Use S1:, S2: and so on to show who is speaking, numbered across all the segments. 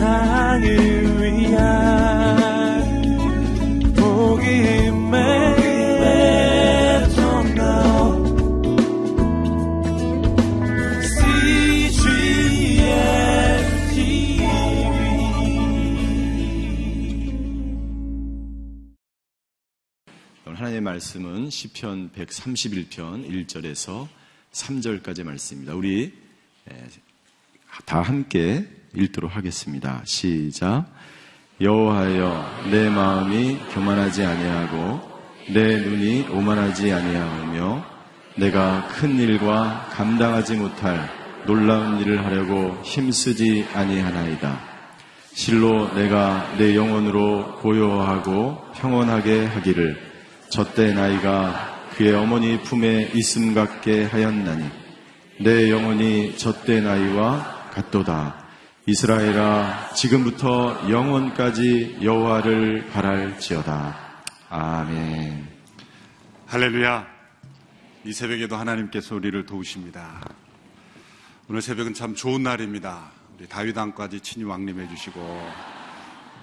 S1: 세상을 위한 복음의
S2: 하나님의 말씀은 시편 131편 1절에서 3절까지 말씀입니다. 우리 다 함께 읽도록 하겠습니다. 시작. 여호하여 내 마음이 교만하지 아니하고 내 눈이 오만하지 아니하며 내가 큰 일과 감당하지 못할 놀라운 일을 하려고 힘쓰지 아니하나이다. 실로 내가 내 영혼으로 고요하고 평온하게 하기를 저때 나이가 그의 어머니 품에 있음 같게 하였나니 내 영혼이 저때 나이와 같도다. 이스라엘아 지금부터 영원까지 여호와를 바랄지어다. 아멘.
S3: 할렐루야. 이 새벽에도 하나님께서 우리를 도우십니다. 오늘 새벽은 참 좋은 날입니다. 우리 다윗 왕까지 친히 왕림해 주시고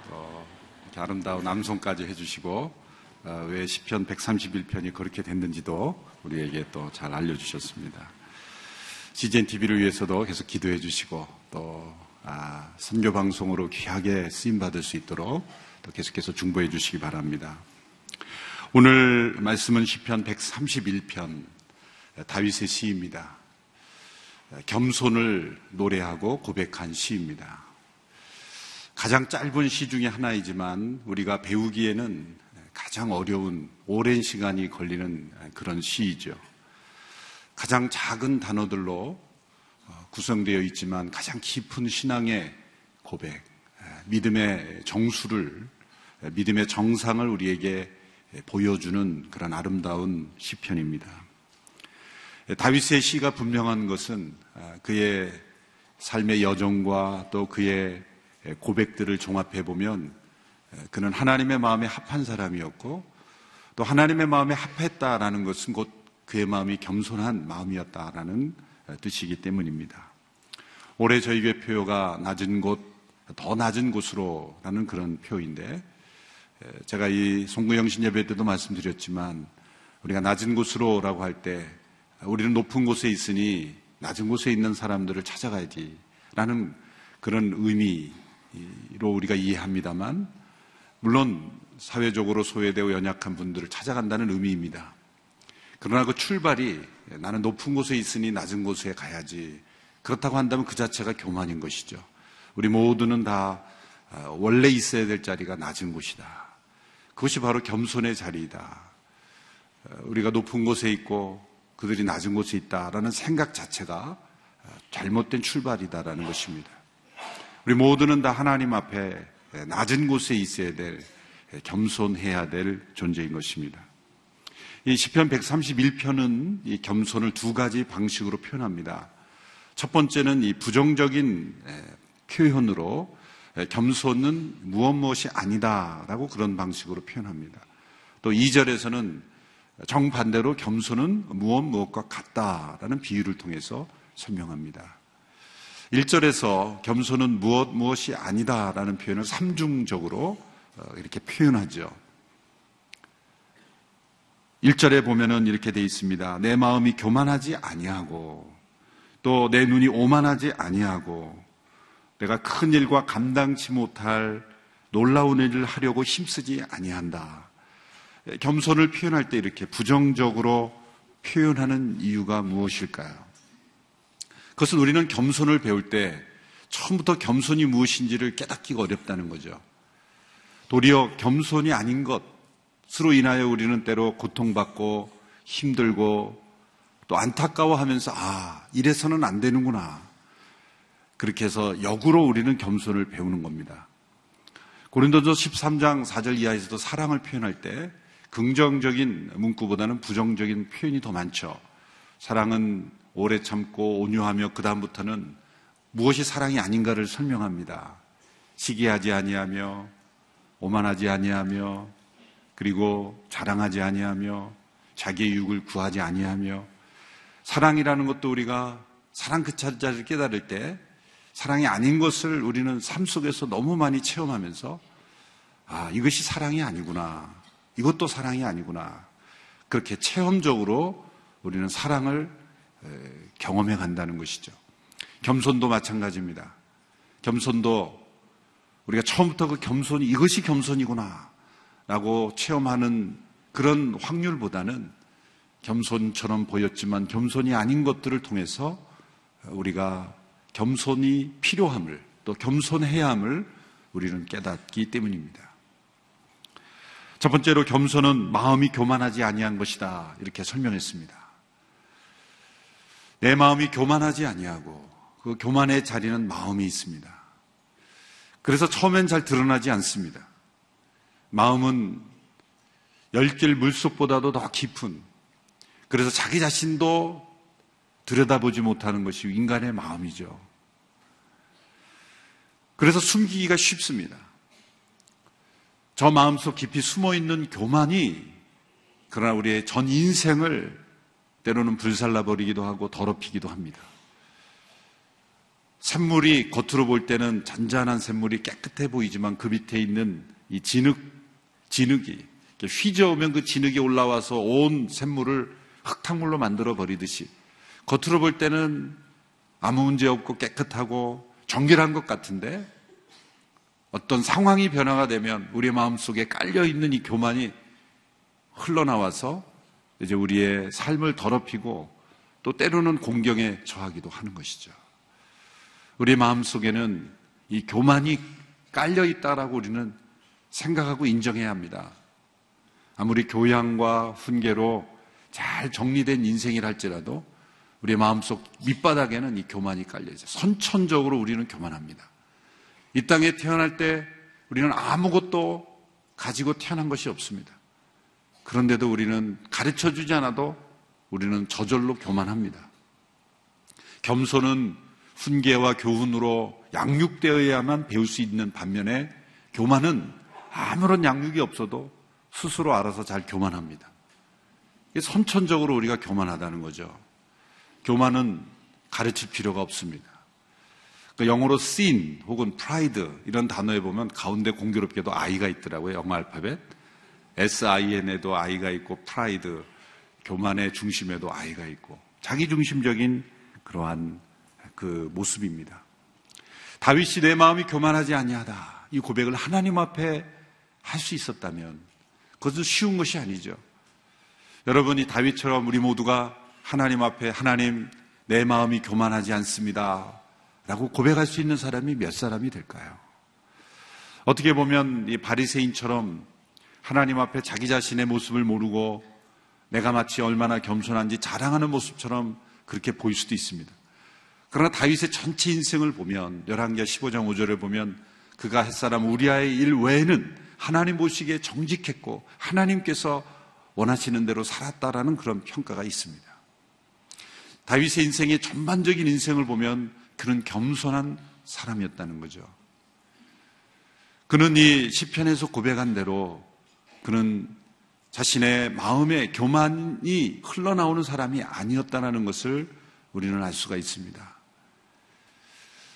S3: 어, 아름다운 남송까지 해 주시고 어, 왜 시편 131편이 그렇게 됐는지도 우리에게 또 잘 알려 주셨습니다. CGN TV를 위해서도 계속 기도해 주시고 또 아, 선교 방송으로 귀하게 쓰임 받을 수 있도록 또 계속해서 중보해 주시기 바랍니다. 오늘 말씀은 시편 131편 다윗의 시입니다. 겸손을 노래하고 고백한 시입니다. 가장 짧은 시 중에 하나이지만 우리가 배우기에는 가장 어려운 오랜 시간이 걸리는 그런 시이죠. 가장 작은 단어들로 어, 구성되어 있지만 가장 깊은 신앙의 고백, 믿음의 정수를, 믿음의 정상을 우리에게 보여주는 그런 아름다운 시편입니다. 다윗의 시가 분명한 것은 그의 삶의 여정과 또 그의 고백들을 종합해 보면 그는 하나님의 마음에 합한 사람이었고 또 하나님의 마음에 합했다라는 것은 곧 그의 마음이 겸손한 마음이었다라는 뜻이기 때문입니다. 올해 저희 교표가 낮은 곳, 더 낮은 곳으로라는 그런 표인데 제가 이 송구영신 예배 때도 말씀드렸지만 우리가 낮은 곳으로라고 할 때 우리는 높은 곳에 있으니 낮은 곳에 있는 사람들을 찾아가야지라는 그런 의미로 우리가 이해합니다만 물론 사회적으로 소외되고 연약한 분들을 찾아간다는 의미입니다. 그러나 그 출발이 나는 높은 곳에 있으니 낮은 곳에 가야지. 그렇다고 한다면 그 자체가 교만인 것이죠. 우리 모두는 다 아, 원래 있어야 될 자리가 낮은 곳이다. 그것이 바로 겸손의 자리이다. 아, 우리가 높은 곳에 있고 그들이 낮은 곳에 있다라는 생각 자체가 아, 잘못된 출발이다라는 것입니다. 우리 모두는 다 하나님 앞에 예, 낮은 곳에 있어야 될 예, 겸손해야 될 존재인 것입니다. 이 시편 131편은 이 겸손을 두 가지 방식으로 표현합니다. 첫 번째는 이 부정적인 예, 표현으로 겸손은 무엇 무엇이 아니다라고 그런 방식으로 표현합니다. 또 2절에서는 정반대로 겸손은 무엇 무엇과 같다라는 비유를 통해서 설명합니다. 1절에서 겸손은 무엇 무엇이 아니다라는 표현을 삼중적으로 어, 이렇게 표현하죠. 1절에 보면은 이렇게 돼 있습니다. 내 마음이 교만하지 아니하고 또 내 눈이 오만하지 아니하고 내가 큰 일과 감당치 못할 놀라운 일을 하려고 힘쓰지 아니한다. 겸손을 표현할 때 이렇게 부정적으로 표현하는 이유가 무엇일까요? 그것은 우리는 겸손을 배울 때 처음부터 겸손이 무엇인지를 깨닫기가 어렵다는 거죠. 도리어 겸손이 아닌 것 으로 인하여 우리는 때로 고통받고 힘들고 또 안타까워하면서 아, 이래서는 안 되는구나. 그렇게 해서 역으로 우리는 겸손을 배우는 겁니다. 고린도서 13장 4절 이하에서도 사랑을 표현할 때 긍정적인 문구보다는 부정적인 표현이 더 많죠. 사랑은 오래 참고 온유하며 그다음부터는 무엇이 사랑이 아닌가를 설명합니다. 시기하지 아니하며 오만하지 아니하며 그리고 자랑하지 아니하며 자기의 유익을 구하지 아니하며 사랑이라는 것도 우리가 사랑 그 자체를 깨달을 때 사랑이 아닌 것을 우리는 삶 속에서 너무 많이 체험하면서 아, 이것이 사랑이 아니구나. 이것도 사랑이 아니구나. 그렇게 체험적으로 우리는 사랑을 경험해 간다는 것이죠. 겸손도 마찬가지입니다. 겸손도 우리가 처음부터 그 겸손이 이것이 겸손이구나 라고 체험하는 그런 확률보다는 겸손처럼 보였지만 겸손이 아닌 것들을 통해서 우리가 겸손이 필요함을 또 겸손해야 함을 우리는 깨닫기 때문입니다. 첫 번째로 겸손은 마음이 교만하지 아니한 것이다. 이렇게 설명했습니다. 내 마음이 교만하지 아니하고 그 교만의 자리는 마음이 있습니다. 그래서 처음엔 잘 드러나지 않습니다. 마음은 열길 물속보다도 더 깊은 그래서 자기 자신도 들여다보지 못하는 것이 인간의 마음이죠. 그래서 숨기기가 쉽습니다. 저 마음속 깊이 숨어 있는 교만이 그러나 우리의 전 인생을 때로는 불살라 버리기도 하고 더럽히기도 합니다. 샘물이 겉으로 볼 때는 잔잔한 샘물이 깨끗해 보이지만 그 밑에 있는 이 진흙, 진흙이 휘저으면 그 진흙이 올라와서 온 샘물을 흙탕물로 만들어 버리듯이 겉으로 볼 때는 아무 문제 없고 깨끗하고 정결한 것 같은데 어떤 상황이 변화가 되면 우리 마음 속에 깔려 있는 이 교만이 흘러나와서 이제 우리의 삶을 더럽히고 또 때로는 공경에 처하기도 하는 것이죠. 우리 마음 속에는 이 교만이 깔려 있다라고 우리는 생각하고 인정해야 합니다. 아무리 교양과 훈계로 잘 정리된 인생이라 할지라도 우리 마음속 밑바닥에는 이 교만이 깔려 있어요. 선천적으로 우리는 교만합니다. 이 땅에 태어날 때 우리는 아무것도 가지고 태어난 것이 없습니다. 그런데도 우리는 가르쳐 주지 않아도 우리는 저절로 교만합니다. 겸손은 훈계와 교훈으로 양육되어야만 배울 수 있는 반면에 교만은 아무런 양육이 없어도 스스로 알아서 잘 교만합니다. 선천적으로 우리가 교만하다는 거죠. 교만은 가르칠 필요가 없습니다. 그 영어로 sin 혹은 pride 이런 단어에 보면 가운데 공교롭게도 i가 있더라고요. 영어 알파벳. S-I-N에도 i가 있고 pride 교만의 중심에도 i가 있고 자기 중심적인 그러한 그 모습입니다. 다윗이 내 마음이 교만하지 아니하다. 이 고백을 하나님 앞에 할 수 있었다면 그것은 쉬운 것이 아니죠. 여러분이 다윗처럼 우리 모두가 하나님 앞에 하나님 내 마음이 교만하지 않습니다. 라고 고백할 수 있는 사람이 몇 사람이 될까요? 어떻게 보면 이 바리새인처럼 하나님 앞에 자기 자신의 모습을 모르고 내가 마치 얼마나 겸손한지 자랑하는 모습처럼 그렇게 보일 수도 있습니다. 그러나 다윗의 전체 인생을 보면 열왕기하 15장 5절에 보면 그가 햇사람 우리아의 일 외에는 하나님 보시기에 정직했고 하나님께서 원하시는 대로 살았다라는 그런 평가가 있습니다. 다윗의 인생의 전반적인 인생을 보면 그는 겸손한 사람이었다는 거죠. 그는 이 시편에서 고백한 대로 그는 자신의 마음의 교만이 흘러나오는 사람이 아니었다는 것을 우리는 알 수가 있습니다.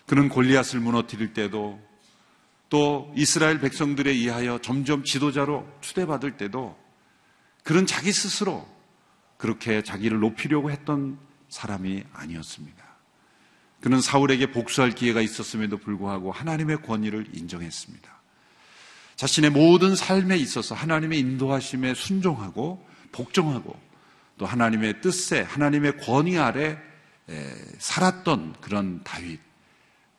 S3: 그는 골리앗을 무너뜨릴 때도 또 이스라엘 백성들에 의하여 점점 지도자로 추대받을 때도 그는 자기 스스로 그렇게 자기를 높이려고 했던 사람이 아니었습니다. 그는 사울에게 복수할 기회가 있었음에도 불구하고 하나님의 권위를 인정했습니다. 자신의 모든 삶에 있어서 하나님의 인도하심에 순종하고 복종하고 또 하나님의 뜻에 하나님의 권위 아래 살았던 그런 다윗.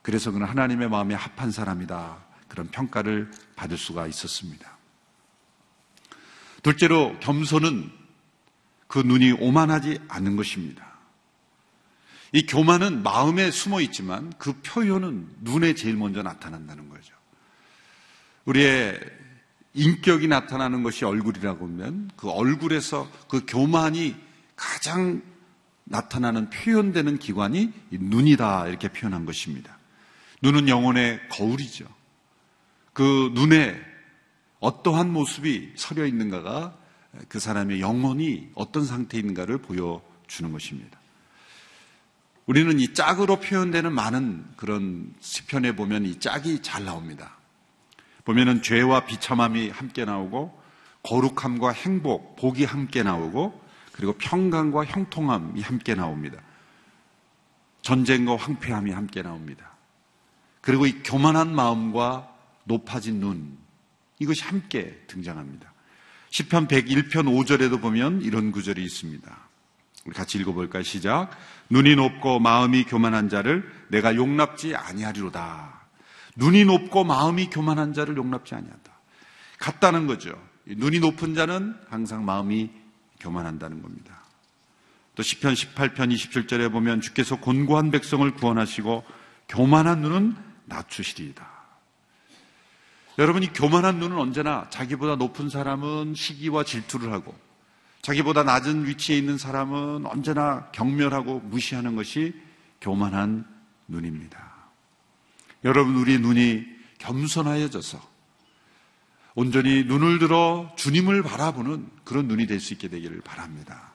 S3: 그래서 그는 하나님의 마음에 합한 사람이다. 그런 평가를 받을 수가 있었습니다. 둘째로 겸손은 그 눈이 오만하지 않는 것입니다. 이 교만은 마음에 숨어 있지만 그 표현은 눈에 제일 먼저 나타난다는 거죠. 우리의 인격이 나타나는 것이 얼굴이라고 하면 그 얼굴에서 그 교만이 가장 나타나는 표현되는 기관이 눈이다 이렇게 표현한 것입니다. 눈은 영혼의 거울이죠. 그 눈에 어떠한 모습이 서려 있는가가 그 사람의 영혼이 어떤 상태인가를 보여주는 것입니다. 우리는 이 짝으로 표현되는 많은 그런 시편에 보면 이 짝이 잘 나옵니다. 보면은 죄와 비참함이 함께 나오고 거룩함과 행복, 복이 함께 나오고 그리고 평강과 형통함이 함께 나옵니다. 전쟁과 황폐함이 함께 나옵니다. 그리고 이 교만한 마음과 높아진 눈 이것이 함께 등장합니다. 시편 101편 5절에도 보면 이런 구절이 있습니다. 같이 읽어볼까요? 시작. 눈이 높고 마음이 교만한 자를 내가 용납지 아니하리로다. 눈이 높고 마음이 교만한 자를 용납지 아니한다. 같다는 거죠. 눈이 높은 자는 항상 마음이 교만한다는 겁니다. 또 시편 18편 27절에 보면 주께서 곤고한 백성을 구원하시고 교만한 눈은 낮추시리이다. 여러분 이 교만한 눈은 언제나 자기보다 높은 사람은 시기와 질투를 하고 자기보다 낮은 위치에 있는 사람은 언제나 경멸하고 무시하는 것이 교만한 눈입니다. 여러분, 우리 눈이 겸손하여져서 온전히 눈을 들어 주님을 바라보는 그런 눈이 될 수 있게 되기를 바랍니다.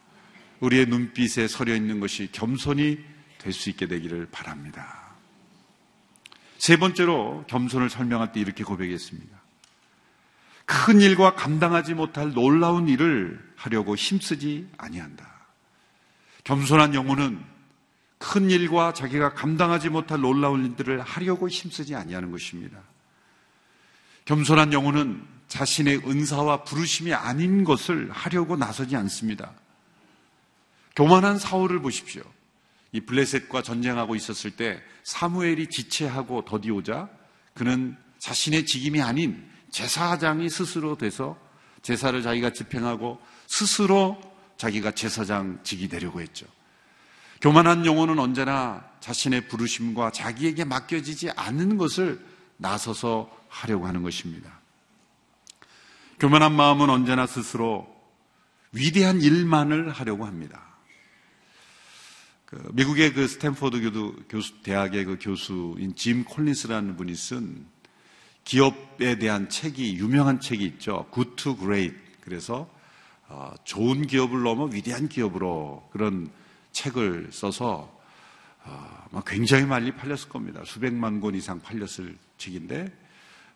S3: 우리의 눈빛에 서려 있는 것이 겸손이 될 수 있게 되기를 바랍니다. 세 번째로 겸손을 설명할 때 이렇게 고백했습니다. 큰 일과 감당하지 못할 놀라운 일을 하려고 힘쓰지 아니한다. 겸손한 영혼은 큰 일과 자기가 감당하지 못할 놀라운 일들을 하려고 힘쓰지 아니하는 것입니다. 겸손한 영혼은 자신의 은사와 부르심이 아닌 것을 하려고 나서지 않습니다. 교만한 사울을 보십시오. 이 블레셋과 전쟁하고 있었을 때 사무엘이 지체하고 더디오자 그는 자신의 직임이 아닌 제사장이 스스로 돼서 제사를 자기가 집행하고 스스로 자기가 제사장 직이 되려고 했죠. 교만한 영혼은 언제나 자신의 부르심과 자기에게 맡겨지지 않는 것을 나서서 하려고 하는 것입니다. 교만한 마음은 언제나 스스로 위대한 일만을 하려고 합니다. 그 미국의 그 스탠포드 교수, 대학의 그 교수인 짐 콜린스라는 분이 쓴 기업에 대한 책이 유명한 책이 있죠. Good to Great. 그래서 어, 좋은 기업을 넘어 위대한 기업으로 그런 책을 써서 어, 굉장히 많이 팔렸을 겁니다. 수백만 권 이상 팔렸을 책인데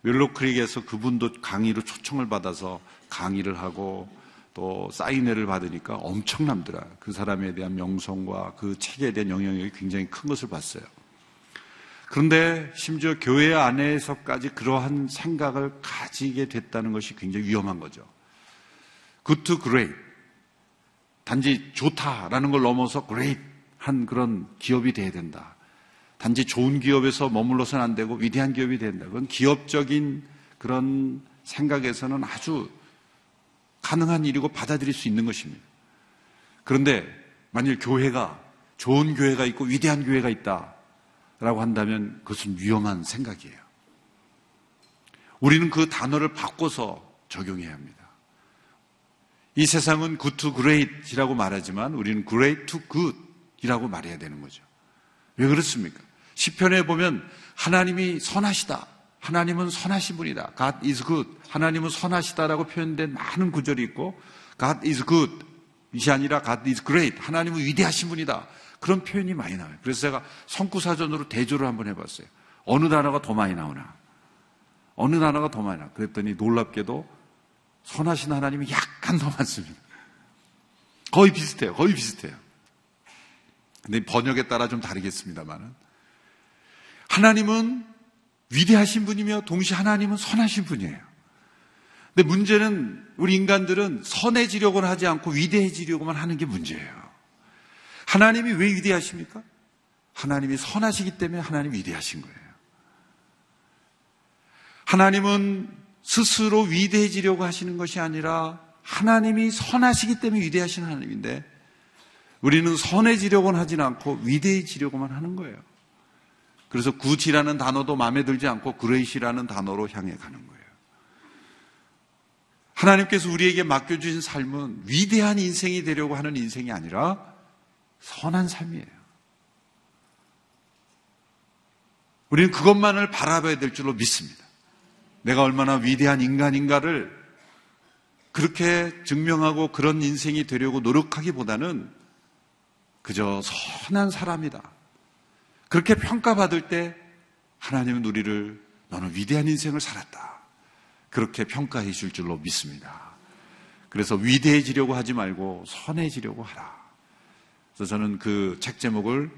S3: 윌로크릭에서 그분도 강의로 초청을 받아서 강의를 하고 또 사인회를 받으니까 엄청남더라. 그 사람에 대한 명성과 그 책에 대한 영향력이 굉장히 큰 것을 봤어요. 그런데 심지어 교회 안에서까지 그러한 생각을 가지게 됐다는 것이 굉장히 위험한 거죠. good great. 단지 좋다라는 걸 넘어서 great 한 그런 기업이 돼야 된다. 단지 좋은 기업에서 머물러서는 안 되고 위대한 기업이 된다. 그건 기업적인 그런 생각에서는 아주 가능한 일이고 받아들일 수 있는 것입니다. 그런데 만일 교회가 좋은 교회가 있고 위대한 교회가 있다. 라고 한다면 그것은 위험한 생각이에요. 우리는 그 단어를 바꿔서 적용해야 합니다. 이 세상은 good to great이라고 말하지만 우리는 great to good이라고 말해야 되는 거죠. 왜 그렇습니까? 시편에 보면 하나님이 선하시다. 하나님은 선하신 분이다. God is good. 하나님은 선하시다라고 표현된 많은 구절이 있고 God is good. 이시 아니라 God is great. 하나님은 위대하신 분이다. 그런 표현이 많이 나와요. 그래서 제가 성구사전으로 대조를 한번 해봤어요. 어느 단어가 더 많이 나오나? 어느 단어가 더 많이 나오나? 그랬더니 놀랍게도 선하신 하나님이 약간 더 많습니다. 거의 비슷해요. 거의 비슷해요. 근데 번역에 따라 좀 다르겠습니다만은. 하나님은 위대하신 분이며 동시에 하나님은 선하신 분이에요. 근데 문제는 우리 인간들은 선해지려고는 하지 않고 위대해지려고만 하는 게 문제예요. 하나님이 왜 위대하십니까? 하나님이 선하시기 때문에 하나님이 위대하신 거예요. 하나님은 스스로 위대해지려고 하시는 것이 아니라 하나님이 선하시기 때문에 위대하신 하나님인데 우리는 선해지려고는 하진 않고 위대해지려고만 하는 거예요. 그래서 굿이라는 단어도 마음에 들지 않고 그레이시라는 단어로 향해 가는 거예요. 하나님께서 우리에게 맡겨주신 삶은 위대한 인생이 되려고 하는 인생이 아니라 선한 삶이에요. 우리는 그것만을 바라봐야 될 줄로 믿습니다. 내가 얼마나 위대한 인간인가를 그렇게 증명하고 그런 인생이 되려고 노력하기보다는 그저 선한 사람이다. 그렇게 평가받을 때 하나님은 우리를 너는 위대한 인생을 살았다. 그렇게 평가해 줄 줄로 믿습니다. 그래서 위대해지려고 하지 말고 선해지려고 하라. 그래서 저는 그 책 제목을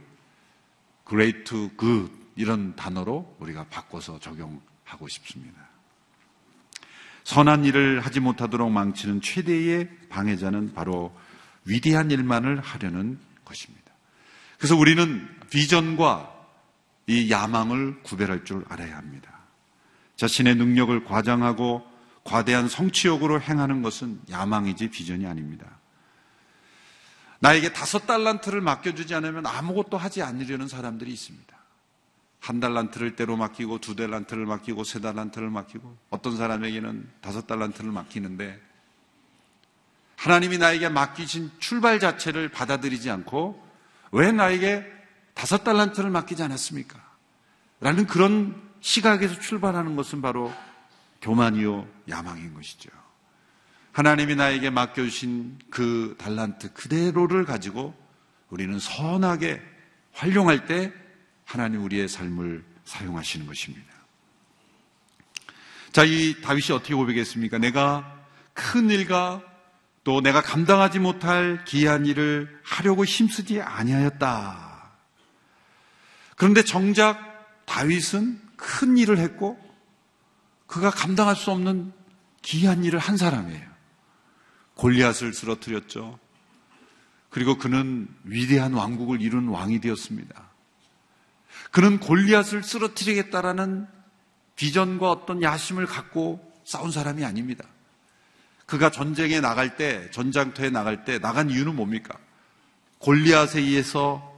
S3: great to good 이런 단어로 우리가 바꿔서 적용하고 싶습니다. 선한 일을 하지 못하도록 망치는 최대의 방해자는 바로 위대한 일만을 하려는 것입니다. 그래서 우리는 비전과 이 야망을 구별할 줄 알아야 합니다. 자신의 능력을 과장하고 과대한 성취욕으로 행하는 것은 야망이지 비전이 아닙니다. 나에게 다섯 달란트를 맡겨주지 않으면 아무것도 하지 않으려는 사람들이 있습니다. 한 달란트를 때로 맡기고 두 달란트를 맡기고 세 달란트를 맡기고 어떤 사람에게는 다섯 달란트를 맡기는데 하나님이 나에게 맡기신 출발 자체를 받아들이지 않고 왜 나에게 다섯 달란트를 맡기지 않았습니까? 라는 그런 시각에서 출발하는 것은 바로 교만이요 야망인 것이죠. 하나님이 나에게 맡겨주신 그 달란트 그대로를 가지고 우리는 선하게 활용할 때 하나님 우리의 삶을 사용하시는 것입니다. 자, 이 다윗이 어떻게 고백했습니까? 내가 큰 일과 또 내가 감당하지 못할 기이한 일을 하려고 힘쓰지 아니하였다. 그런데 정작 다윗은 큰 일을 했고 그가 감당할 수 없는 기이한 일을 한 사람이에요. 골리앗을 쓰러뜨렸죠. 그리고 그는 위대한 왕국을 이룬 왕이 되었습니다. 그는 골리앗을 쓰러뜨리겠다라는 비전과 어떤 야심을 갖고 싸운 사람이 아닙니다. 그가 전쟁에 나갈 때, 전장터에 나갈 때 나간 이유는 뭡니까? 골리앗에 의해서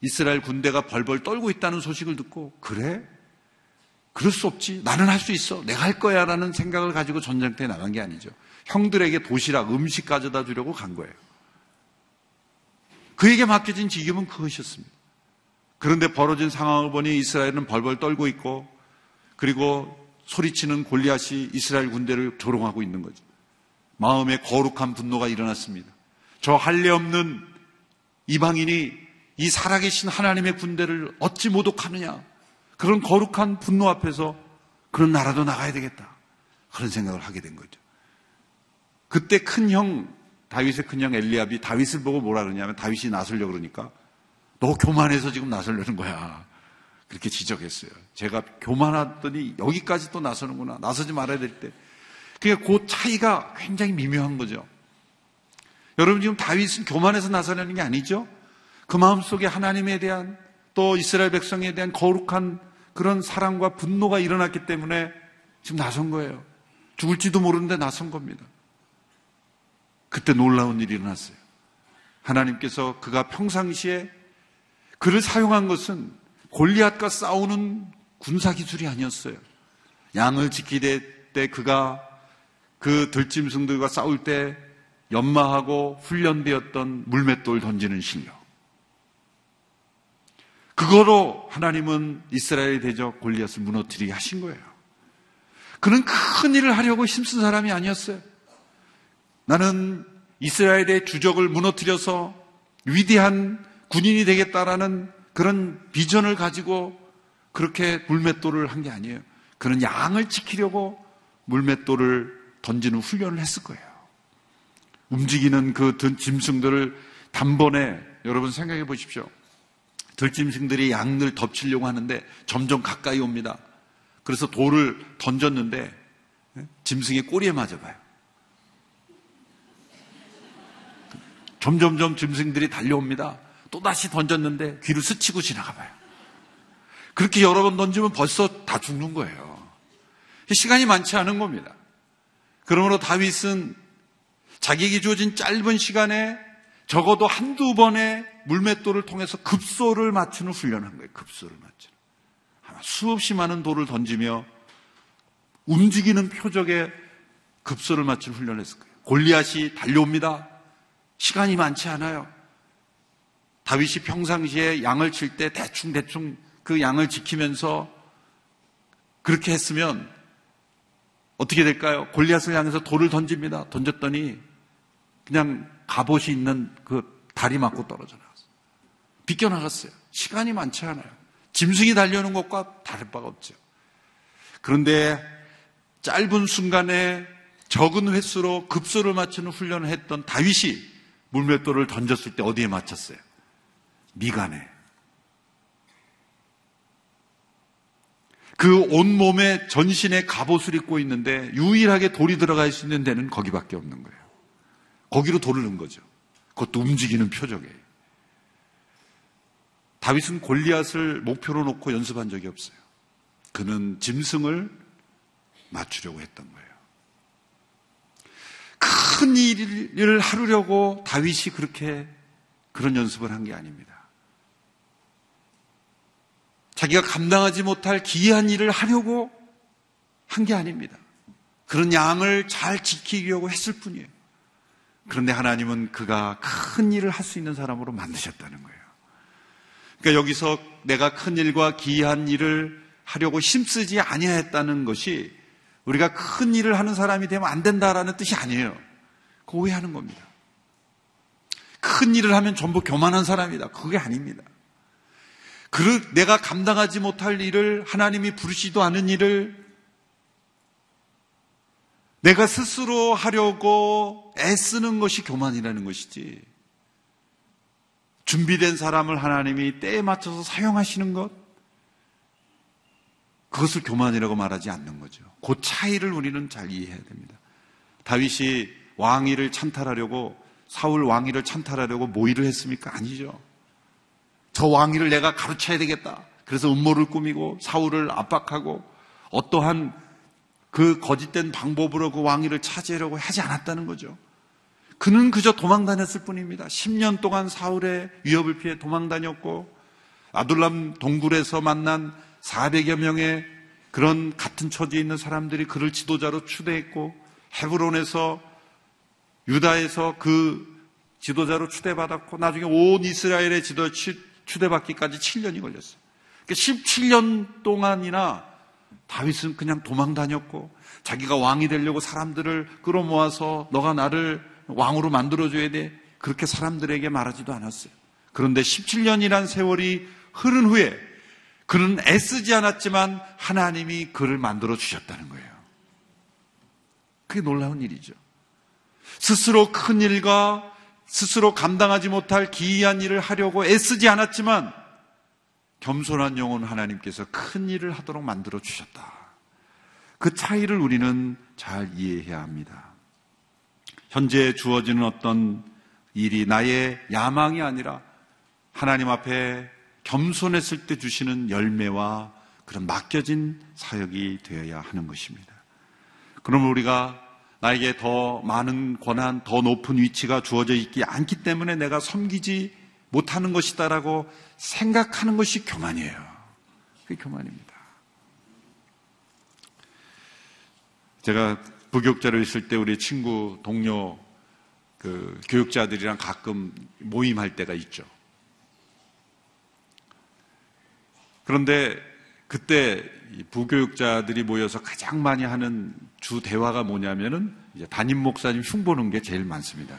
S3: 이스라엘 군대가 벌벌 떨고 있다는 소식을 듣고, 그래? 그럴 수 없지. 나는 할 수 있어. 내가 할 거야. 라는 생각을 가지고 전쟁터에 나간 게 아니죠. 형들에게 도시락, 음식 가져다 주려고 간 거예요. 그에게 맡겨진 직임은 그것이었습니다. 그런데 벌어진 상황을 보니 이스라엘은 벌벌 떨고 있고, 그리고 소리치는 골리앗이 이스라엘 군대를 조롱하고 있는 거죠. 마음에 거룩한 분노가 일어났습니다. 저 할례 없는 이방인이 이 살아계신 하나님의 군대를 어찌 모독하느냐. 그런 거룩한 분노 앞에서 그런 나라도 나가야 되겠다. 그런 생각을 하게 된 거죠. 그때 큰 형, 다윗의 큰 형 엘리압이 다윗을 보고 뭐라 그러냐면 다윗이 나설려 그러니까 너 교만해서 지금 나설려는 거야. 그렇게 지적했어요. 제가 교만하더니 여기까지 또 나서는구나. 나서지 말아야 될 때. 그러니까 그 차이가 굉장히 미묘한 거죠. 여러분 지금 다윗은 교만해서 나서려는 게 아니죠. 그 마음속에 하나님에 대한 또 이스라엘 백성에 대한 거룩한 그런 사랑과 분노가 일어났기 때문에 지금 나선 거예요. 죽을지도 모르는데 나선 겁니다. 그때 놀라운 일이 일어났어요. 하나님께서 그가 평상시에 그를 사용한 것은 골리앗과 싸우는 군사 기술이 아니었어요. 양을 지키될 때 그가 그 들짐승들과 싸울 때 연마하고 훈련되었던 물맷돌 던지는 실력. 그거로 하나님은 이스라엘 대적 골리앗을 무너뜨리게 하신 거예요. 그는 큰 일을 하려고 힘쓴 사람이 아니었어요. 나는 이스라엘의 주적을 무너뜨려서 위대한 군인이 되겠다라는 그런 비전을 가지고 그렇게 물맷돌을 한 게 아니에요. 그는 양을 지키려고 물맷돌을 던지는 훈련을 했을 거예요. 움직이는 그 짐승들을 단번에 여러분 생각해 보십시오. 들짐승들이 양을 덮치려고 하는데 점점 가까이 옵니다. 그래서 돌을 던졌는데 짐승의 꼬리에 맞아봐요. 점점점 짐승들이 달려옵니다. 또다시 던졌는데 귀를 스치고 지나가봐요. 그렇게 여러 번 던지면 벌써 다 죽는 거예요. 시간이 많지 않은 겁니다. 그러므로 다윗은 자기에게 주어진 짧은 시간에 적어도 한두 번의 물맷돌을 통해서 급소를 맞추는 훈련을 한 거예요. 급소를 맞추는. 수없이 많은 돌을 던지며 움직이는 표적에 급소를 맞추는 훈련을 했을 거예요. 골리앗이 달려옵니다. 시간이 많지 않아요. 다윗이 평상시에 양을 칠 때 대충대충 그 양을 지키면서 그렇게 했으면 어떻게 될까요? 골리앗을 향해서 돌을 던집니다. 던졌더니 그냥 갑옷이 있는 그 다리 맞고 떨어져 나갔어요. 비껴나갔어요. 시간이 많지 않아요. 짐승이 달려오는 것과 다를 바가 없죠. 그런데 짧은 순간에 적은 횟수로 급소를 맞추는 훈련을 했던 다윗이 물맷돌을 던졌을 때 어디에 맞췄어요? 미간에. 그 온몸에 전신에 갑옷을 입고 있는데 유일하게 돌이 들어갈 수 있는 데는 거기밖에 없는 거예요. 거기로 돌을 넣은 거죠. 그것도 움직이는 표적이에요. 다윗은 골리앗을 목표로 놓고 연습한 적이 없어요. 그는 짐승을 맞추려고 했던 거예요. 큰 일을 하려고 다윗이 그렇게 그런 연습을 한 게 아닙니다. 자기가 감당하지 못할 기이한 일을 하려고 한 게 아닙니다. 그런 양을 잘 지키려고 했을 뿐이에요. 그런데 하나님은 그가 큰 일을 할 수 있는 사람으로 만드셨다는 거예요. 그러니까 여기서 내가 큰 일과 기이한 일을 하려고 힘쓰지 아니했다는 것이 우리가 큰 일을 하는 사람이 되면 안 된다라는 뜻이 아니에요. 그 오해하는 겁니다. 큰 일을 하면 전부 교만한 사람이다. 그게 아닙니다. 그 내가 감당하지 못할 일을 하나님이 부르시도 않은 일을 내가 스스로 하려고 애쓰는 것이 교만이라는 것이지. 준비된 사람을 하나님이 때에 맞춰서 사용하시는 것, 그것을 교만이라고 말하지 않는 거죠. 그 차이를 우리는 잘 이해해야 됩니다. 다윗이 왕위를 찬탈하려고, 사울 왕위를 찬탈하려고 모의를 했습니까? 아니죠. 저 왕위를 내가 가르쳐야 되겠다. 그래서 음모를 꾸미고 사울을 압박하고 어떠한 그 거짓된 방법으로 그 왕위를 차지하려고 하지 않았다는 거죠. 그는 그저 도망 다녔을 뿐입니다. 10년 동안 사울의 위협을 피해 도망 다녔고 아둘람 동굴에서 만난 400여 명의 그런 같은 처지에 있는 사람들이 그를 지도자로 추대했고 헤브론에서 유다에서 그 지도자로 추대받았고 나중에 온 이스라엘의 지도 추대받기까지 7년이 걸렸어요. 그러니까 17년 동안이나 다윗은 그냥 도망 다녔고 자기가 왕이 되려고 사람들을 끌어모아서 너가 나를 왕으로 만들어줘야 돼. 그렇게 사람들에게 말하지도 않았어요. 그런데 17년이란 세월이 흐른 후에 그는 애쓰지 않았지만 하나님이 그를 만들어 주셨다는 거예요. 그게 놀라운 일이죠. 스스로 큰 일과 스스로 감당하지 못할 기이한 일을 하려고 애쓰지 않았지만 겸손한 영혼 하나님께서 큰 일을 하도록 만들어 주셨다. 그 차이를 우리는 잘 이해해야 합니다. 현재 주어지는 어떤 일이 나의 야망이 아니라 하나님 앞에 겸손했을 때 주시는 열매와 그런 맡겨진 사역이 되어야 하는 것입니다. 그러면 우리가 나에게 더 많은 권한, 더 높은 위치가 주어져 있기 않기 때문에 내가 섬기지 못하는 것이다라고 생각하는 것이 교만이에요. 그게 교만입니다. 제가 부교육자로 있을 때 우리 친구, 동료, 그 교육자들이랑 가끔 모임할 때가 있죠. 그런데 그때 부교육자들이 모여서 가장 많이 하는 주 대화가 뭐냐면은 담임 목사님 흉보는 게 제일 많습니다.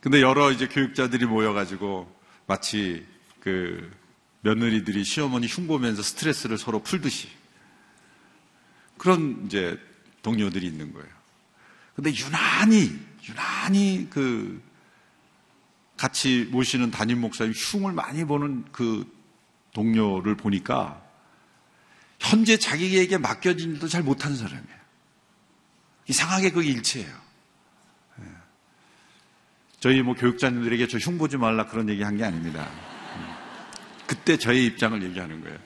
S3: 근데 여러 이제 교육자들이 모여가지고 마치 그 며느리들이 시어머니 흉보면서 스트레스를 서로 풀듯이 그런 이제 동료들이 있는 거예요. 근데 유난히, 유난히 그 같이 모시는 담임 목사님 흉을 많이 보는 그 동료를 보니까 현재 자기에게 맡겨진 일도 잘 못하는 사람이에요. 이상하게 그게 일치해요. 예. 저희 뭐 교육자님들에게 저 흉 보지 말라 그런 얘기 한 게 아닙니다. 음. 그때 저의 입장을 얘기하는 거예요.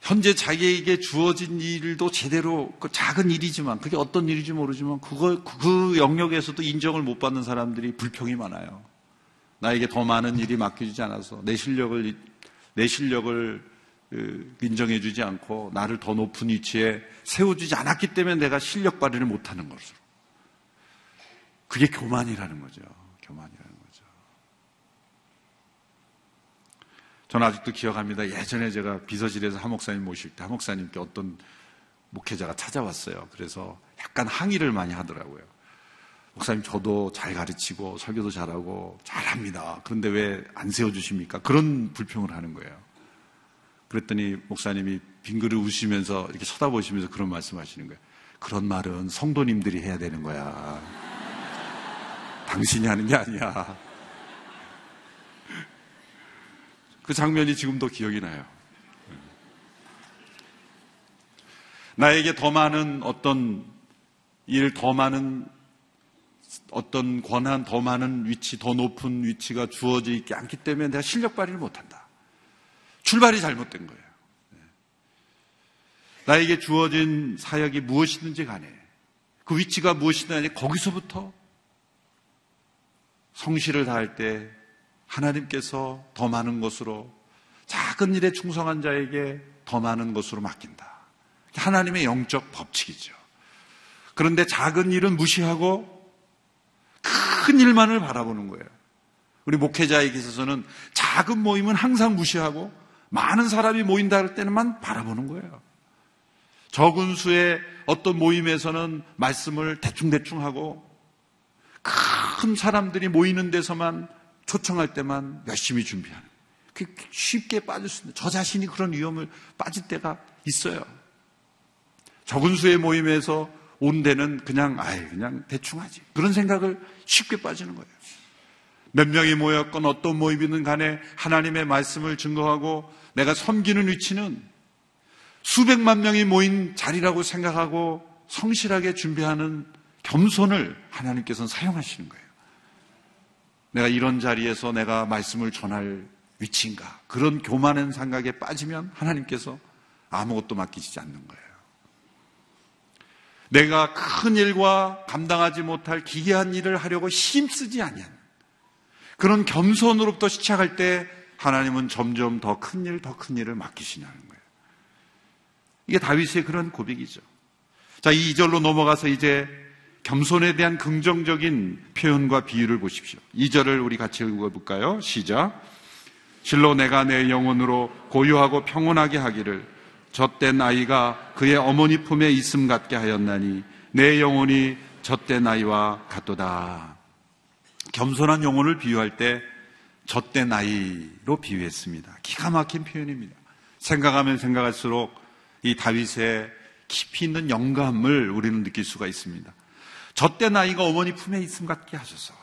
S3: 현재 자기에게 주어진 일도 제대로 그 작은 일이지만 그게 어떤 일인지 모르지만 그거 그 영역에서도 인정을 못 받는 사람들이 불평이 많아요. 나에게 더 많은 일이 맡겨지지 않아서 내 실력을 내 실력을 그, 인정해주지 않고 나를 더 높은 위치에 세워주지 않았기 때문에 내가 실력 발휘를 못하는 것으로. 그게 교만이라는 거죠. 교만이라는 거죠. 저는 아직도 기억합니다. 예전에 제가 비서실에서 하목사님 모실 때 하목사님께 어떤 목회자가 찾아왔어요. 그래서 약간 항의를 많이 하더라고요. 목사님 저도 잘 가르치고 설교도 잘하고 잘합니다. 그런데 왜 안 세워주십니까? 그런 불평을 하는 거예요. 그랬더니 목사님이 빙그를 웃으면서 이렇게 쳐다보시면서 그런 말씀 하시는 거예요. 그런 말은 성도님들이 해야 되는 거야. 당신이 하는 게 아니야. 그 장면이 지금도 기억이 나요. 나에게 더 많은 어떤 일, 더 많은 어떤 권한, 더 많은 위치, 더 높은 위치가 주어져 있지 않기 때문에 내가 실력 발휘를 못한다. 출발이 잘못된 거예요. 네. 나에게 주어진 사역이 무엇이든지 간에 그 위치가 무엇이든 간에 거기서부터 성실을 다할 때 하나님께서 더 많은 것으로 작은 일에 충성한 자에게 더 많은 것으로 맡긴다. 하나님의 영적 법칙이죠. 그런데 작은 일은 무시하고 큰 일만을 바라보는 거예요. 우리 목회자에게 있어서는 작은 모임은 항상 무시하고 많은 사람이 모인다 할 때는만 바라보는 거예요. 적은 수의 어떤 모임에서는 말씀을 대충대충 하고 큰 사람들이 모이는 데서만 초청할 때만 열심히 준비하는. 쉽게 빠질 수 있는. 저 자신이 그런 위험을 빠질 때가 있어요. 적은 수의 모임에서 온 데는 그냥, 아예 그냥 대충 하지. 그런 생각을 쉽게 빠지는 거예요. 몇 명이 모였건 어떤 모임이든 간에 하나님의 말씀을 증거하고 내가 섬기는 위치는 수백만 명이 모인 자리라고 생각하고 성실하게 준비하는 겸손을 하나님께서는 사용하시는 거예요. 내가 이런 자리에서 내가 말씀을 전할 위치인가. 그런 교만한 생각에 빠지면 하나님께서 아무것도 맡기시지 않는 거예요. 내가 큰 일과 감당하지 못할 기이한 일을 하려고 힘쓰지 아니한 그런 겸손으로부터 시작할 때 하나님은 점점 더 큰 일, 더 큰 일을 맡기시냐는 거예요. 이게 다윗의 그런 고백이죠. 자, 이 2절로 넘어가서 이제 겸손에 대한 긍정적인 표현과 비유를 보십시오. 2절을 우리 같이 읽어볼까요? 시작. 실로 내가 내 영혼으로 고요하고 평온하게 하기를 젖된 아이가 그의 어머니 품에 있음 같게 하였나니 내 영혼이 젖된 아이와 같도다. 겸손한 영혼을 비유할 때 젖된 아이로 비유했습니다. 기가 막힌 표현입니다. 생각하면 생각할수록 이 다윗의 깊이 있는 영감을 우리는 느낄 수가 있습니다. 젖된 아이가 어머니 품에 있음 같게 하셔서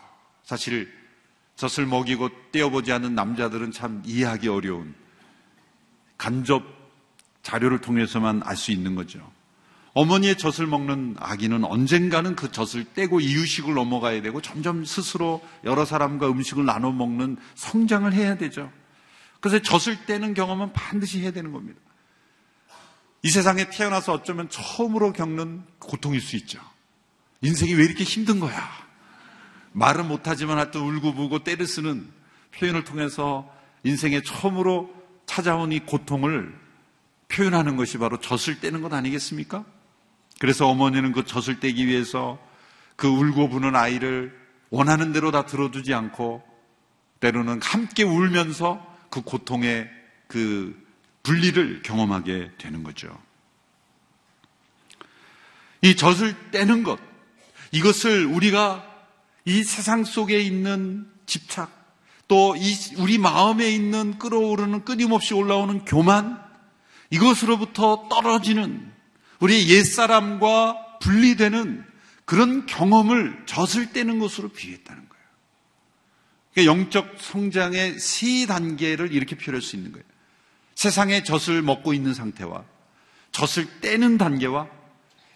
S3: 사실 젖을 먹이고 떼어보지 않는 남자들은 참 이해하기 어려운 간접 자료를 통해서만 알 수 있는 거죠. 어머니의 젖을 먹는 아기는 언젠가는 그 젖을 떼고 이유식을 넘어가야 되고 점점 스스로 여러 사람과 음식을 나눠 먹는 성장을 해야 되죠. 그래서 젖을 떼는 경험은 반드시 해야 되는 겁니다. 이 세상에 태어나서 어쩌면 처음으로 겪는 고통일 수 있죠. 인생이 왜 이렇게 힘든 거야? 말은 못하지만 하여튼 울고불고 때를 쓰는 표현을 통해서 인생에 처음으로 찾아온 이 고통을 표현하는 것이 바로 젖을 떼는 것 아니겠습니까? 그래서 어머니는 그 젖을 떼기 위해서 그 울고 부는 아이를 원하는 대로 다 들어주지 않고 때로는 함께 울면서 그 고통의 그 분리를 경험하게 되는 거죠. 이 젖을 떼는 것, 이것을 우리가 이 세상 속에 있는 집착, 또이 우리 마음에 있는 끓어오르는 끊임없이 올라오는 교만, 이것으로부터 떨어지는 우리 옛사람과 분리되는 그런 경험을 젖을 떼는 것으로 비유했다는 거예요. 그러니까 영적 성장의 세 단계를 이렇게 표현할 수 있는 거예요. 세상의 젖을 먹고 있는 상태와 젖을 떼는 단계와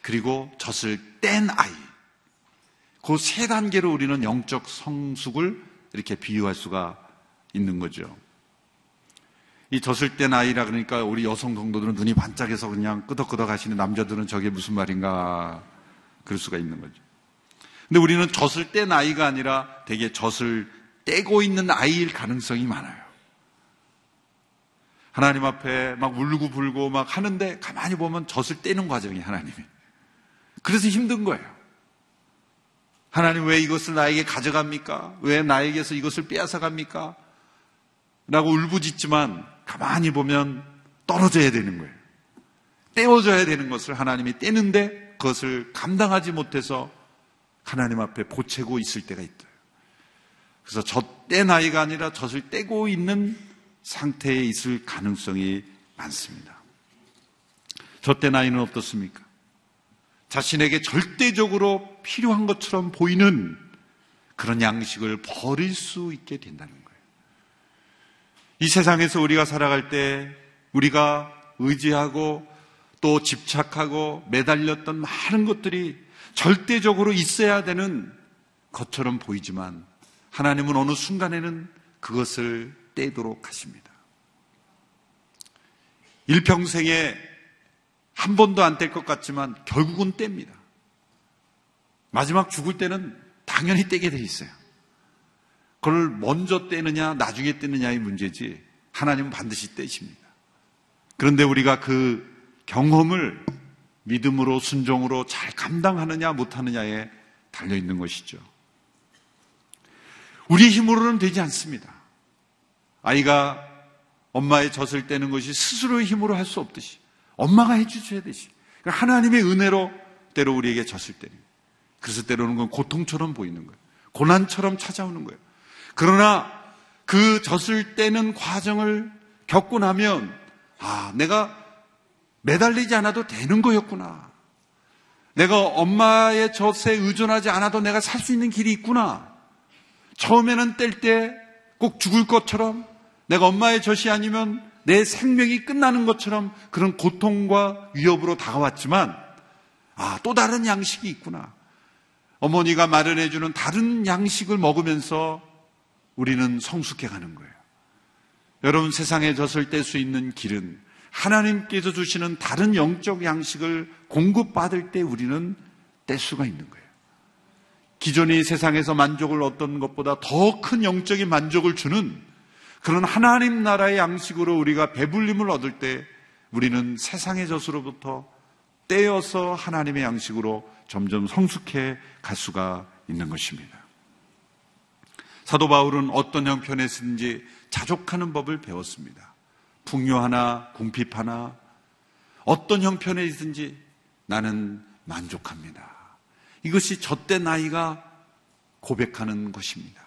S3: 그리고 젖을 뗀 아이. 그 세 단계로 우리는 영적 성숙을 이렇게 비유할 수가 있는 거죠. 이 젖을 땐 아이라 그러니까 우리 여성 성도들은 눈이 반짝해서 그냥 끄덕끄덕 하시는 남자들은 저게 무슨 말인가 그럴 수가 있는 거죠. 근데 우리는 젖을 뗀 아이가 아니라 되게 젖을 떼고 있는 아이일 가능성이 많아요. 하나님 앞에 막 울고 불고 막 하는데 가만히 보면 젖을 떼는 과정이 하나님이. 그래서 힘든 거예요. 하나님 왜 이것을 나에게 가져갑니까? 왜 나에게서 이것을 빼앗아 갑니까? 라고 울부짖지만 가만히 보면 떨어져야 되는 거예요. 떼어져야 되는 것을 하나님이 떼는데 그것을 감당하지 못해서 하나님 앞에 보채고 있을 때가 있어요. 그래서 젖대 나이가 아니라 젖을 떼고 있는 상태에 있을 가능성이 많습니다. 젖대 나이는 어떻습니까? 자신에게 절대적으로 필요한 것처럼 보이는 그런 양식을 버릴 수 있게 된다는 거예요. 이 세상에서 우리가 살아갈 때 우리가 의지하고 또 집착하고 매달렸던 많은 것들이 절대적으로 있어야 되는 것처럼 보이지만 하나님은 어느 순간에는 그것을 떼도록 하십니다. 일평생에 한 번도 안 뗄 것 같지만 결국은 뗍니다. 마지막 죽을 때는 당연히 떼게 돼 있어요. 그걸 먼저 떼느냐, 나중에 떼느냐의 문제지, 하나님은 반드시 떼십니다. 그런데 우리가 그 경험을 믿음으로, 순종으로 잘 감당하느냐, 못하느냐에 달려 있는 것이죠. 우리 힘으로는 되지 않습니다. 아이가 엄마의 젖을 떼는 것이 스스로의 힘으로 할 수 없듯이 엄마가 해주셔야 되시. 그러니까 하나님의 은혜로 때로 우리에게 젖을 때는 그래서 때로는 건 고통처럼 보이는 거예요. 고난처럼 찾아오는 거예요. 그러나 그 젖을 떼는 과정을 겪고 나면 아 내가 매달리지 않아도 되는 거였구나. 내가 엄마의 젖에 의존하지 않아도 내가 살 수 있는 길이 있구나. 처음에는 뗄 때 꼭 죽을 것처럼 내가 엄마의 젖이 아니면 내 생명이 끝나는 것처럼 그런 고통과 위협으로 다가왔지만 아, 또 다른 양식이 있구나. 어머니가 마련해주는 다른 양식을 먹으면서 우리는 성숙해 가는 거예요. 여러분 세상에 젖을 뗄 수 있는 길은 하나님께서 주시는 다른 영적 양식을 공급받을 때 우리는 뗄 수가 있는 거예요. 기존의 세상에서 만족을 얻던 것보다 더 큰 영적인 만족을 주는 그런 하나님 나라의 양식으로 우리가 배불림을 얻을 때 우리는 세상의 젖으로부터 떼어서 하나님의 양식으로 점점 성숙해 갈 수가 있는 것입니다. 사도 바울은 어떤 형편에서든지 자족하는 법을 배웠습니다. 풍요 하나 궁핍 하나 어떤 형편에 있든지 나는 만족합니다. 이것이 젖대 나이가 고백하는 것입니다.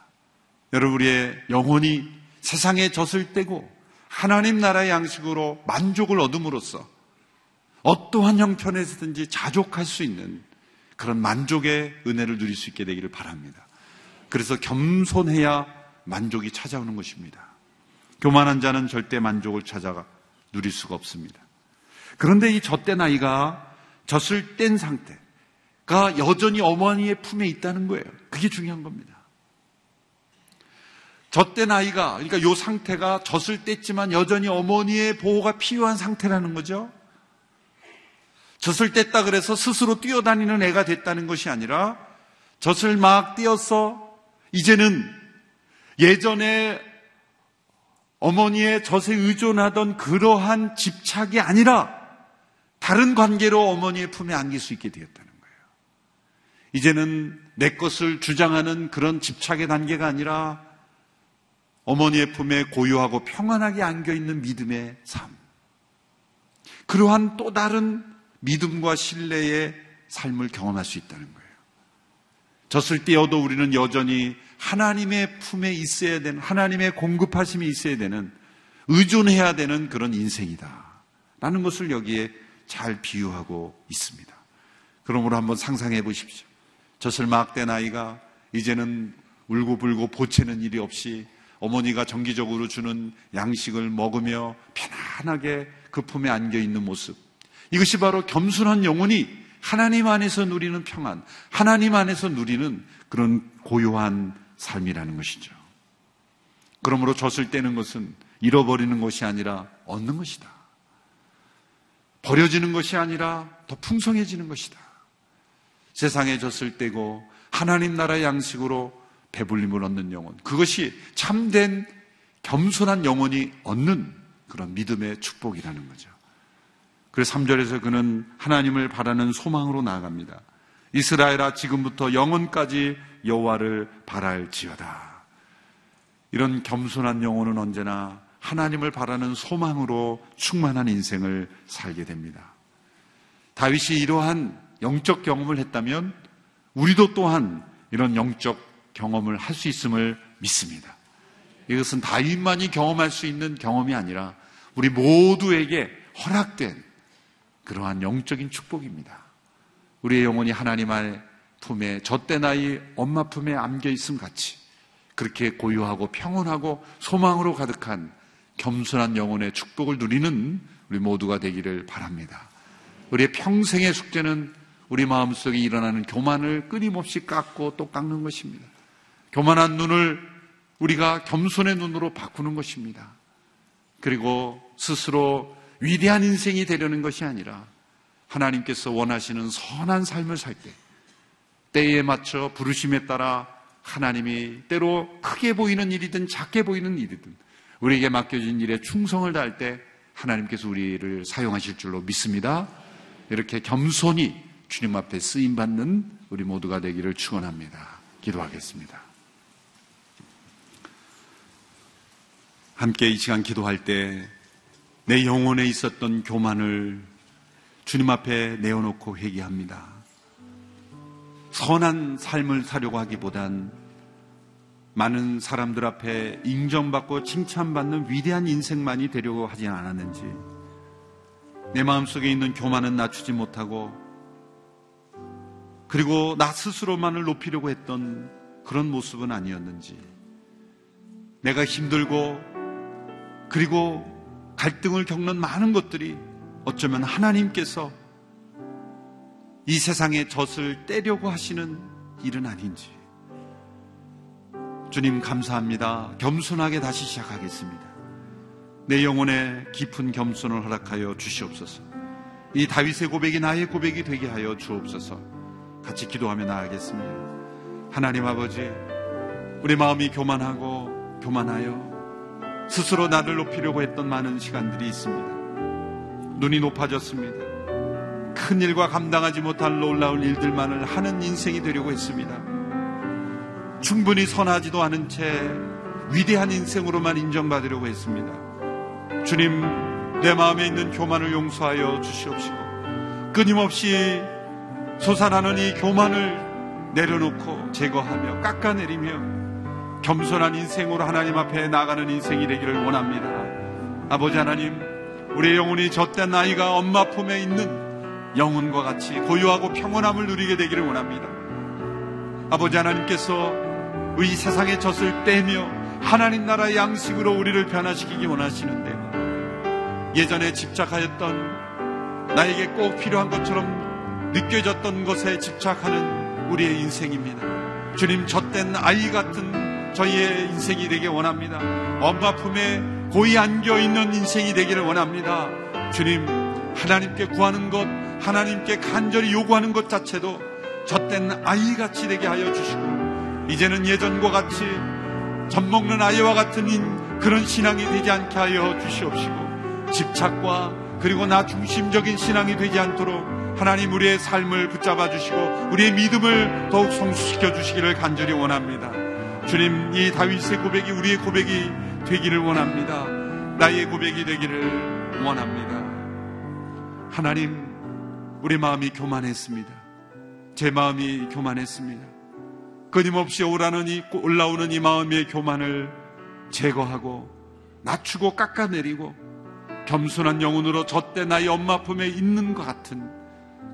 S3: 여러분 우리의 영혼이 세상에 젖을 떼고 하나님 나라의 양식으로 만족을 얻음으로써 어떠한 형편에서든지 자족할 수 있는 그런 만족의 은혜를 누릴 수 있게 되기를 바랍니다. 그래서 겸손해야 만족이 찾아오는 것입니다. 교만한 자는 절대 만족을 찾아가 누릴 수가 없습니다. 그런데 이 젖대 나이가 젖을 뗀 상태, 가 여전히 어머니의 품에 있다는 거예요. 그게 중요한 겁니다. 젖된 아이가, 그러니까 이 상태가 젖을 뗐지만 여전히 어머니의 보호가 필요한 상태라는 거죠. 젖을 뗐다 그래서 스스로 뛰어다니는 애가 됐다는 것이 아니라 젖을 막 띄어서 이제는 예전에 어머니의 젖에 의존하던 그러한 집착이 아니라 다른 관계로 어머니의 품에 안길 수 있게 되었다는 이제는 내 것을 주장하는 그런 집착의 단계가 아니라 어머니의 품에 고요하고 평안하게 안겨 있는 믿음의 삶. 그러한 또 다른 믿음과 신뢰의 삶을 경험할 수 있다는 거예요. 졌을 때여도 우리는 여전히 하나님의 품에 있어야 되는, 하나님의 공급하심이 있어야 되는, 의존해야 되는 그런 인생이다. 라는 것을 여기에 잘 비유하고 있습니다. 그러므로 한번 상상해 보십시오. 젖을 막된 아이가 이제는 울고불고 보채는 일이 없이 어머니가 정기적으로 주는 양식을 먹으며 편안하게 그 품에 안겨 있는 모습. 이것이 바로 겸손한 영혼이 하나님 안에서 누리는 평안, 하나님 안에서 누리는 그런 고요한 삶이라는 것이죠. 그러므로 젖을 떼는 것은 잃어버리는 것이 아니라 얻는 것이다. 버려지는 것이 아니라 더 풍성해지는 것이다. 세상에 졌을 때고 하나님 나라의 양식으로 배불림을 얻는 영혼. 그것이 참된 겸손한 영혼이 얻는 그런 믿음의 축복이라는 거죠. 그래서 3절에서 그는 하나님을 바라는 소망으로 나아갑니다. 이스라엘아 지금부터 영혼까지 여호와를 바랄지어다. 이런 겸손한 영혼은 언제나 하나님을 바라는 소망으로 충만한 인생을 살게 됩니다. 다윗이 이러한 영적 경험을 했다면 우리도 또한 이런 영적 경험을 할 수 있음을 믿습니다. 이것은 다윗만이 경험할 수 있는 경험이 아니라 우리 모두에게 허락된 그러한 영적인 축복입니다. 우리의 영혼이 하나님 의 품에 젖대 나이 엄마 품에 안겨 있음 같이 그렇게 고요하고 평온하고 소망으로 가득한 겸손한 영혼의 축복을 누리는 우리 모두가 되기를 바랍니다. 우리의 평생의 숙제는 우리 마음속에 일어나는 교만을 끊임없이 깎고 또 깎는 것입니다. 교만한 눈을 우리가 겸손의 눈으로 바꾸는 것입니다. 그리고 스스로 위대한 인생이 되려는 것이 아니라 하나님께서 원하시는 선한 삶을 살 때, 때에 맞춰 부르심에 따라 하나님이 때로 크게 보이는 일이든 작게 보이는 일이든 우리에게 맡겨진 일에 충성을 다할 때 하나님께서 우리를 사용하실 줄로 믿습니다. 이렇게 겸손히 주님 앞에 쓰임 받는 우리 모두가 되기를 축원합니다. 기도하겠습니다. 함께 이 시간 기도할 때 내 영혼에 있었던 교만을 주님 앞에 내어놓고 회개합니다. 선한 삶을 사려고 하기보단 많은 사람들 앞에 인정받고 칭찬받는 위대한 인생만이 되려고 하지 않았는지 내 마음속에 있는 교만은 낮추지 못하고 그리고 나 스스로만을 높이려고 했던 그런 모습은 아니었는지 내가 힘들고 그리고 갈등을 겪는 많은 것들이 어쩌면 하나님께서 이 세상의 젖을 떼려고 하시는 일은 아닌지 주님 감사합니다. 겸손하게 다시 시작하겠습니다. 내 영혼에 깊은 겸손을 허락하여 주시옵소서. 이 다윗의 고백이 나의 고백이 되게 하여 주옵소서. 같이 기도하며 나아가겠습니다. 하나님 아버지, 우리 마음이 교만하고 교만하여 스스로 나를 높이려고 했던 많은 시간들이 있습니다. 눈이 높아졌습니다. 큰 일과 감당하지 못할 놀라운 일들만을 하는 인생이 되려고 했습니다. 충분히 선하지도 않은 채 위대한 인생으로만 인정받으려고 했습니다. 주님, 내 마음에 있는 교만을 용서하여 주시옵시고, 끊임없이 솟아나는 이 교만을 내려놓고 제거하며 깎아내리며 겸손한 인생으로 하나님 앞에 나가는 인생이 되기를 원합니다. 아버지 하나님, 우리의 영혼이 젖된 아이가 엄마 품에 있는 영혼과 같이 고요하고 평온함을 누리게 되기를 원합니다. 아버지 하나님께서 이 세상의 젖을 떼며 하나님 나라의 양식으로 우리를 변화시키기 원하시는데 예전에 집착하였던 나에게 꼭 필요한 것처럼 느껴졌던 것에 집착하는 우리의 인생입니다. 주님 젖된 아이 같은 저희의 인생이 되기 원합니다. 엄마 품에 고이 안겨 있는 인생이 되기를 원합니다. 주님 하나님께 구하는 것, 하나님께 간절히 요구하는 것 자체도 젖된 아이 같이 되게 하여 주시고 이제는 예전과 같이 젖 먹는 아이와 같은 그런 신앙이 되지 않게 하여 주시옵시고 집착과 그리고 나 중심적인 신앙이 되지 않도록 하나님 우리의 삶을 붙잡아 주시고 우리의 믿음을 더욱 성숙시켜 주시기를 간절히 원합니다. 주님 이 다윗의 고백이 우리의 고백이 되기를 원합니다. 나의 고백이 되기를 원합니다. 하나님 우리 마음이 교만했습니다. 제 마음이 교만했습니다. 끊임없이 오라는 이, 올라오는 이 마음의 교만을 제거하고 낮추고 깎아내리고 겸손한 영혼으로 젖대 나의 엄마 품에 있는 것 같은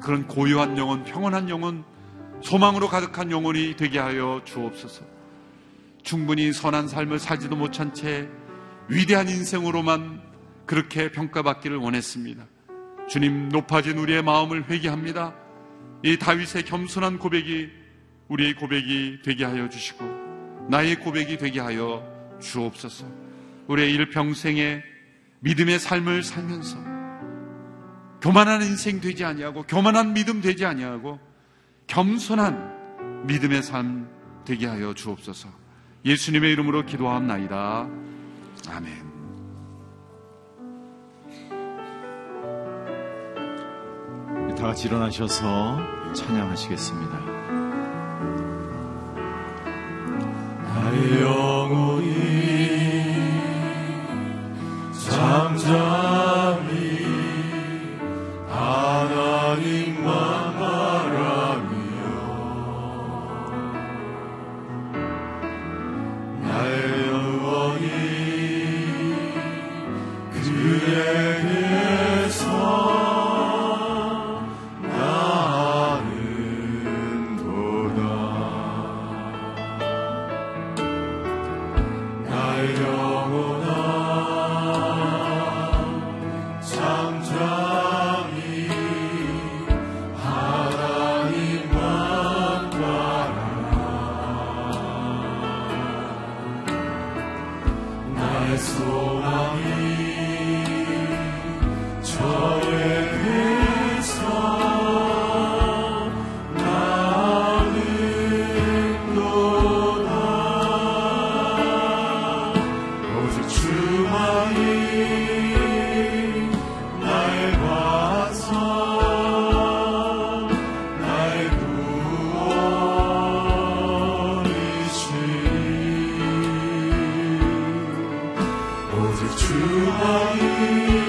S3: 그런 고요한 영혼, 평온한 영혼, 소망으로 가득한 영혼이 되게 하여 주옵소서. 충분히 선한 삶을 살지도 못한 채 위대한 인생으로만 그렇게 평가받기를 원했습니다. 주님 높아진 우리의 마음을 회개합니다. 이 다윗의 겸손한 고백이 우리의 고백이 되게 하여 주시고 나의 고백이 되게 하여 주옵소서. 우리의 일평생에 믿음의 삶을 살면서 교만한 인생 되지 아니하고 교만한 믿음 되지 아니하고 겸손한 믿음의 삶 되게 하여 주옵소서. 예수님의 이름으로 기도합나이다. 아멘.
S4: 다 같이 일어나셔서 찬양하시겠습니다.
S2: 나의 영혼 지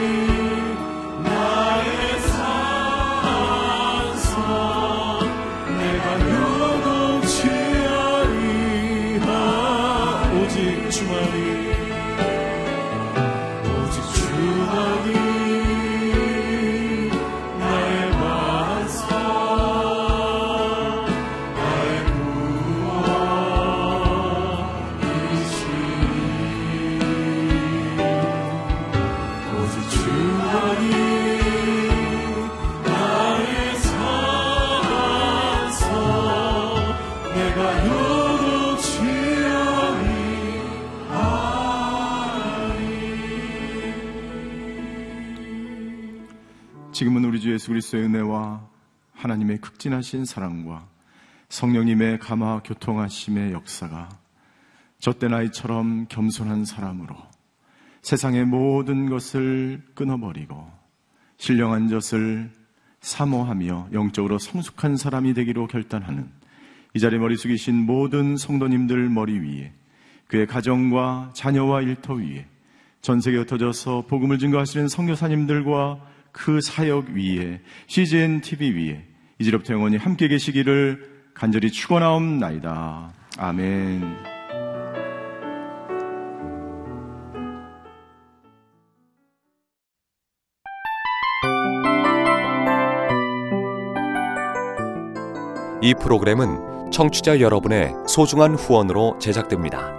S2: 주 예수 그리스도의 은혜와 하나님의 극진하신 사랑과 성령님의 감화 교통하심의 역사가 젖된 아이처럼 겸손한 사람으로 세상의 모든 것을 끊어버리고 신령한 젖을 사모하며 영적으로 성숙한 사람이 되기로 결단하는 이 자리 머리 숙이신 모든 성도님들 머리 위에 그의 가정과 자녀와 일터 위에 전 세계에 흩어져서 복음을 증거하시는 성교사님들과 그 사역 위에 CGN TV 위에 이제부터 영원히 함께 계시기를 간절히 축원하옵나이다. 아멘.
S5: 이 프로그램은 청취자 여러분의 소중한 후원으로 제작됩니다.